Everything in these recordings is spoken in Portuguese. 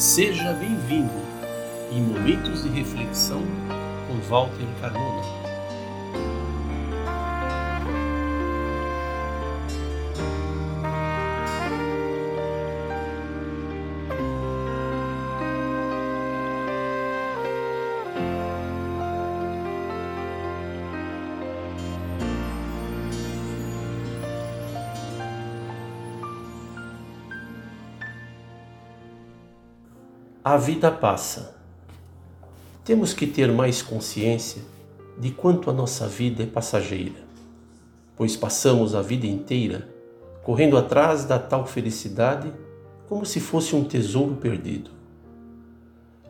Seja bem-vindo em Momentos de Reflexão com Walter Carmona. A vida passa. Temos que ter mais consciência de quanto a nossa vida é passageira, pois passamos a vida inteira correndo atrás da tal felicidade como se fosse um tesouro perdido.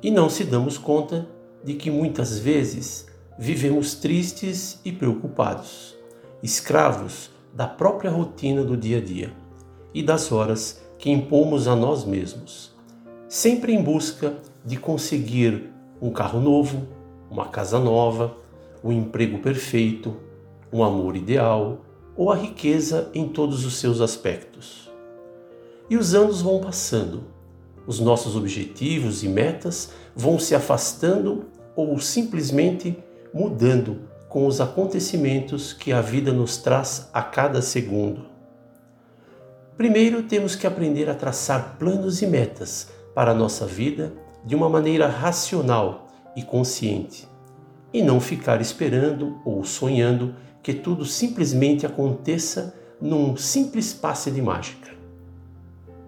E não se damos conta de que muitas vezes vivemos tristes e preocupados, escravos da própria rotina do dia a dia e das horas que impomos a nós mesmos sempre em busca de conseguir um carro novo, uma casa nova, um emprego perfeito, um amor ideal ou a riqueza em todos os seus aspectos. E os anos vão passando, os nossos objetivos e metas vão se afastando ou simplesmente mudando com os acontecimentos que a vida nos traz a cada segundo. Primeiro temos que aprender a traçar planos e metas para a nossa vida de uma maneira racional e consciente, e não ficar esperando ou sonhando que tudo simplesmente aconteça num simples passe de mágica.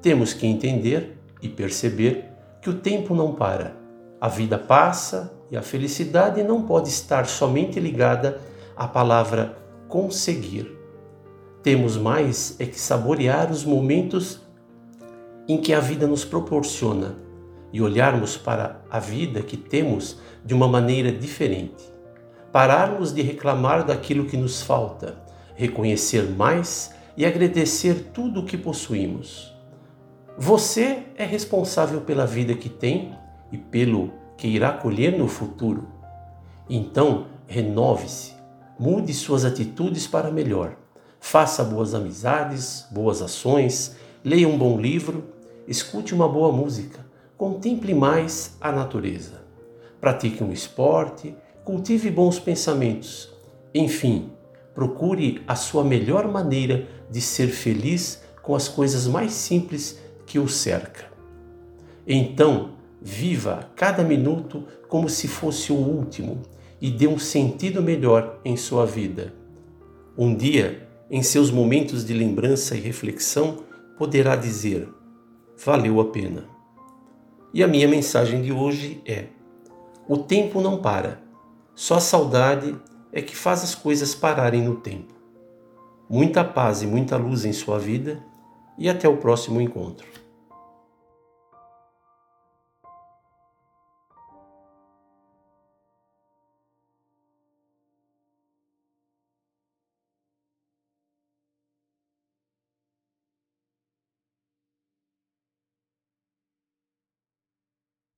Temos que entender e perceber que o tempo não para, a vida passa e a felicidade não pode estar somente ligada à palavra conseguir. Temos mais é que saborear os momentos em que a vida nos proporciona e olharmos para a vida que temos de uma maneira diferente. Pararmos de reclamar daquilo que nos falta, reconhecer mais e agradecer tudo o que possuímos. Você é responsável pela vida que tem e pelo que irá colher no futuro. Então, renove-se, mude suas atitudes para melhor. Faça boas amizades, boas ações, leia um bom livro, escute uma boa música, contemple mais a natureza. Pratique um esporte, cultive bons pensamentos. Enfim, procure a sua melhor maneira de ser feliz com as coisas mais simples que o cerca. Então, viva cada minuto como se fosse o último e dê um sentido melhor em sua vida. Um dia, em seus momentos de lembrança e reflexão, poderá dizer: valeu a pena. E a minha mensagem de hoje é: o tempo não para, só a saudade é que faz as coisas pararem no tempo. Muita paz e muita luz em sua vida e até o próximo encontro.